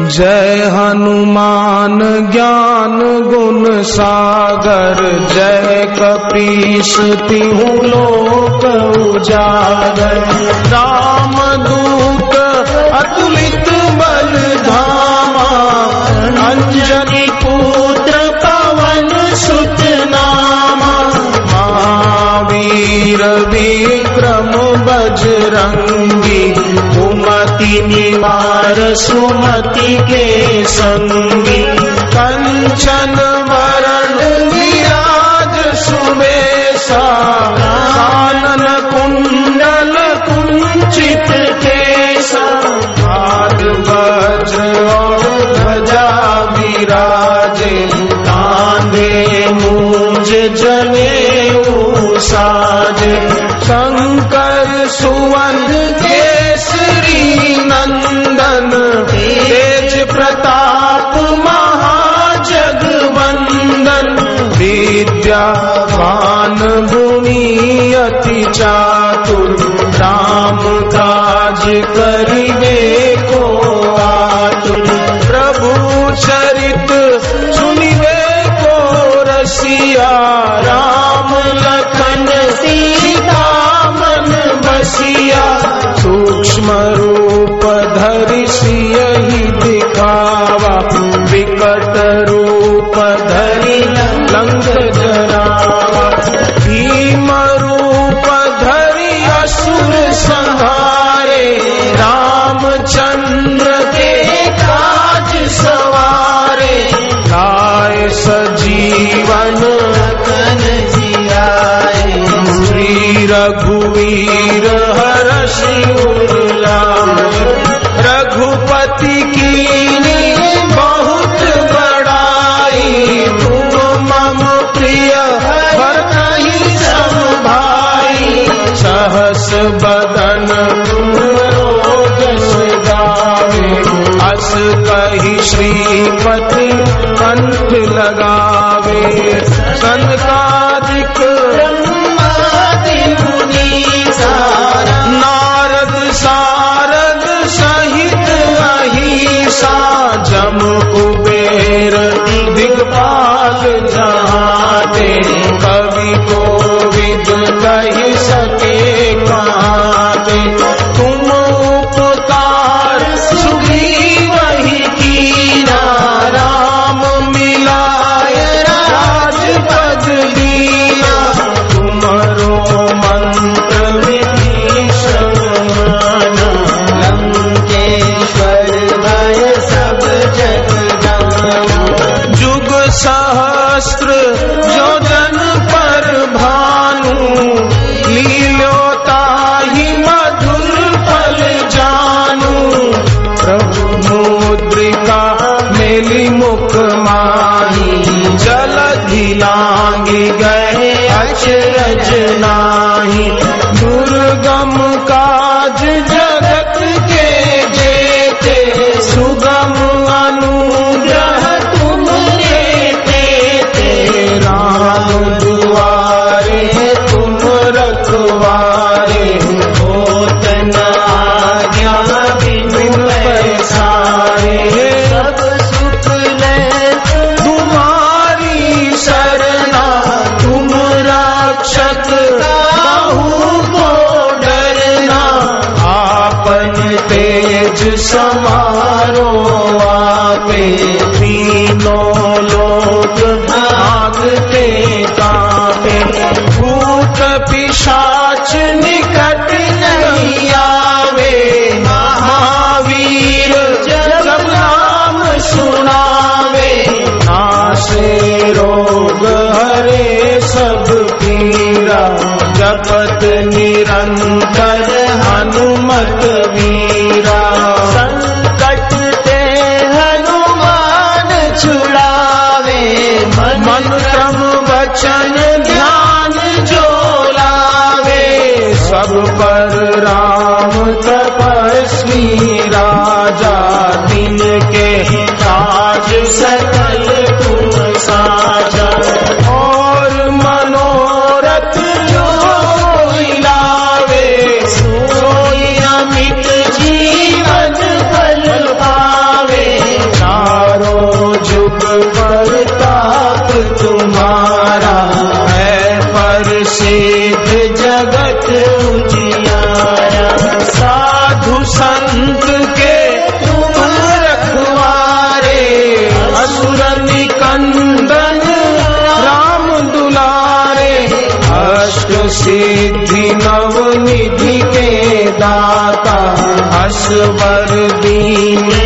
जय हनुमान ज्ञान गुण सागर, जय कपीश तिहु लोक उजागर। राम दूत, अतुलित बल धामा, अंजनी पुत्र पवन सुत नामा। महावीर विक्रम बजरंगी कुमति निवार, सुमति के संगी। कंचन वरण विराज सुमेशा कानन कुंडल कुंचित केसा। और जने साजे शंकर सुवन केसरी विद्यावान गुणी अति चातुर राम काज करिवे लगावे। संकादिक मेली मुख माही जल लांगी गए अचरज नाही। दुर्गम काज जगत पर राम तपस्वी राजा दिन के काज सकल तुम साजा और मनोरथ जो लावे, सोई अमित जीवन फल पावे। चारों जुग पर ताप तुम्हारा है, पर से जगत उन संत के तुम रखवारे असुर निकंदन राम दुलारे, अष्ट सिद्धि नव निधि के दाता अश्वर दीन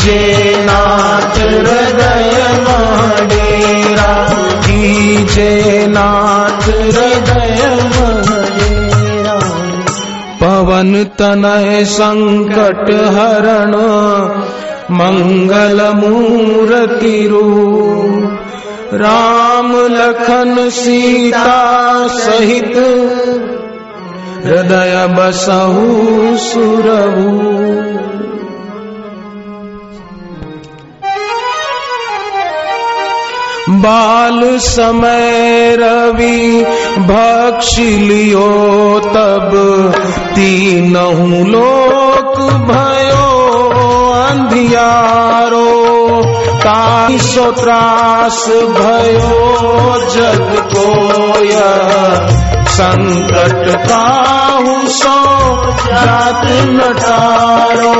कीजे नाथ हृदय मडेरा कीजे नाथ हृदय पवन तनय संकट हरण मंगल मूर्ति रूप राम लखन सीता सहित हृदय बसहु सुरहु बाल समय रवि भक्ष लियो तब तीनहु लोक भयो अंधियारो ताई सो त्रास भयो जग कोय। संकट काहू सो जात नटारो।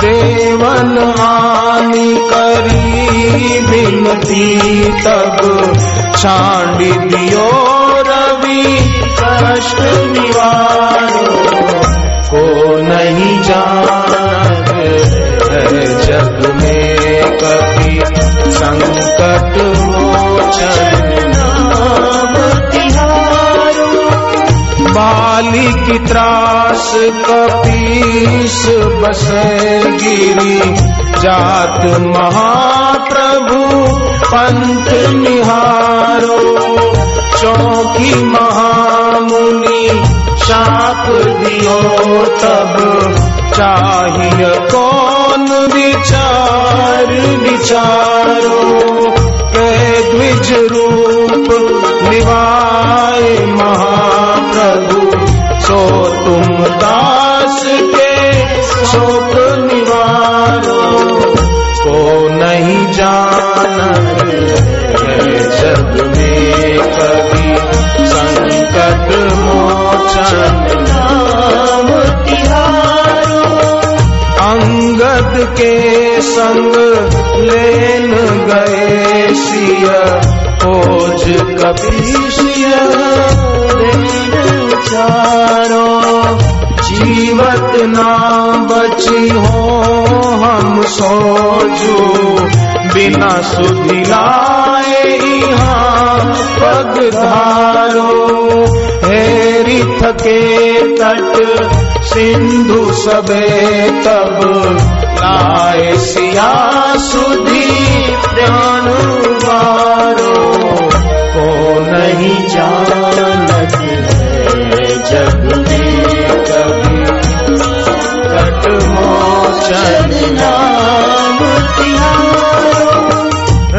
देवन हानि करी बिनती तब छांडी दियो रवि, कष्ट निवारो। को नहीं जानत है जग में कभी संकट मोचन नाम बाली की त्रास कपीस बसे गिरी जात महाप्रभु, पंथ निहारो। चौकी महामुनि, शाप दियो तब। चाहिए कौन विचार विचारो? द्विज रूप निवाय महाप्रभु सो तुम दास के शोक निवारो को नहीं जानत है। जग में कभी संकट मोचन अंगद के संग लेन गए सिया। खोज कपीसिय चारो जीवत ना बची हो हम सोचो। बिना सुधिलाए यहाँ पग धारो हेरी थके तट सिंधु सबे तब लाए सिया सुधी प्राण बारो। को नहीं जानत है। जग में कभी कट मोचन नाम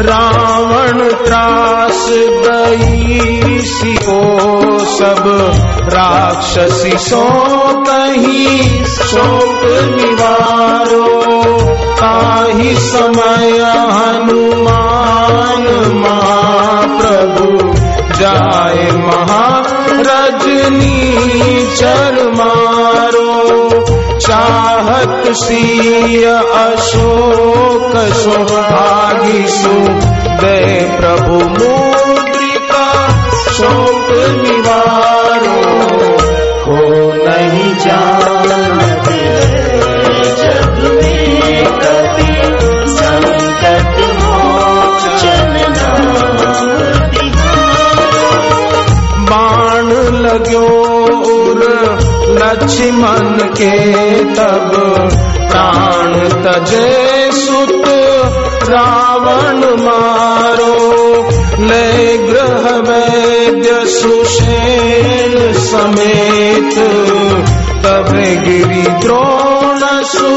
रावण त्रास को सब राक्षसी सो कहीं शोक निवारो। ताही समय हनुमान महाप्रभु जाए महारजनी चर मारो चाहत सिय अशोक सुभागी सु प्रभु मुद्रिका लक्ष्मण के तब प्राण तजे सुत, रावण मारो। ले ग्रह वैद्य सुषेण समेत, तब गिरी द्रोण सु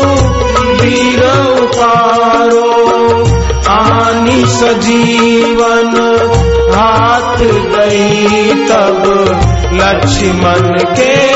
वीर उतारो आनी सजीवन हाथ गई तब, लक्ष्मण के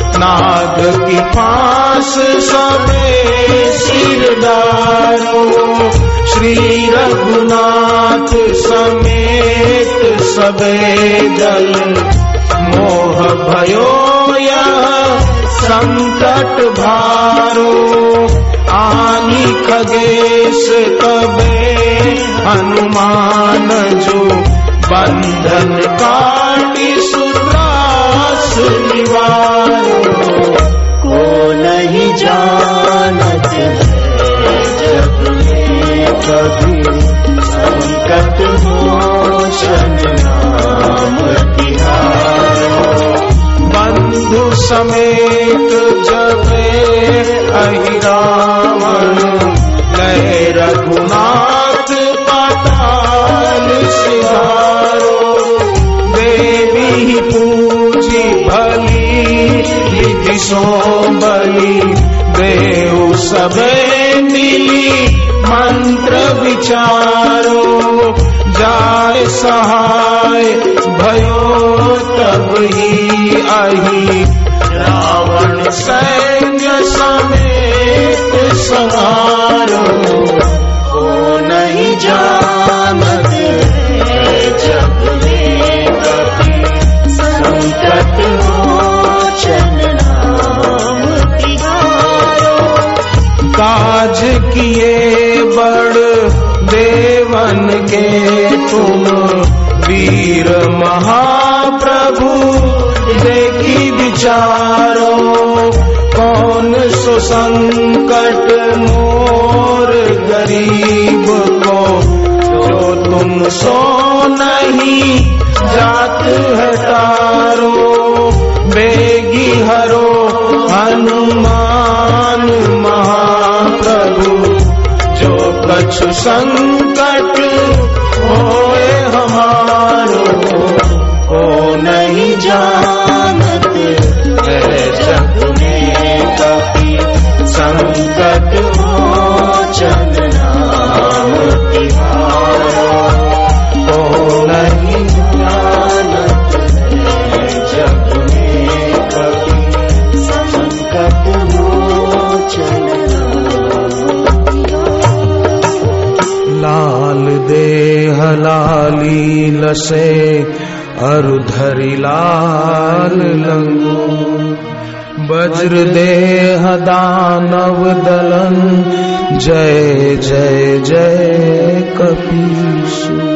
नाग की पास सबे सिरदारो। श्री रघुनाथ समेत सबे दल मोह भयो यह संकट भारो। आनी खगेश तबे हनुमान जो बंधन काटी सुत्रास निवारो। को नहीं जानत में कभी संकट मोचन नाम बंधु समेत मिली मंत्र विचारो जाय सहाय भयो तब ही आही रावण सैन्य किए बड़ देवन के तुम वीर महाप्रभु, देखी विचारो, कौन सुसंकट मोर गरीब को, जो तुम सो नहीं, जात हटारो बेगी हरो कछु संकट होए हमारो को नहीं जानते है जग में कभी संकट मोचन नाम लसे अरुधरि लाल लंगो वज्र देह दानव दलन। जय जय जय कपीसु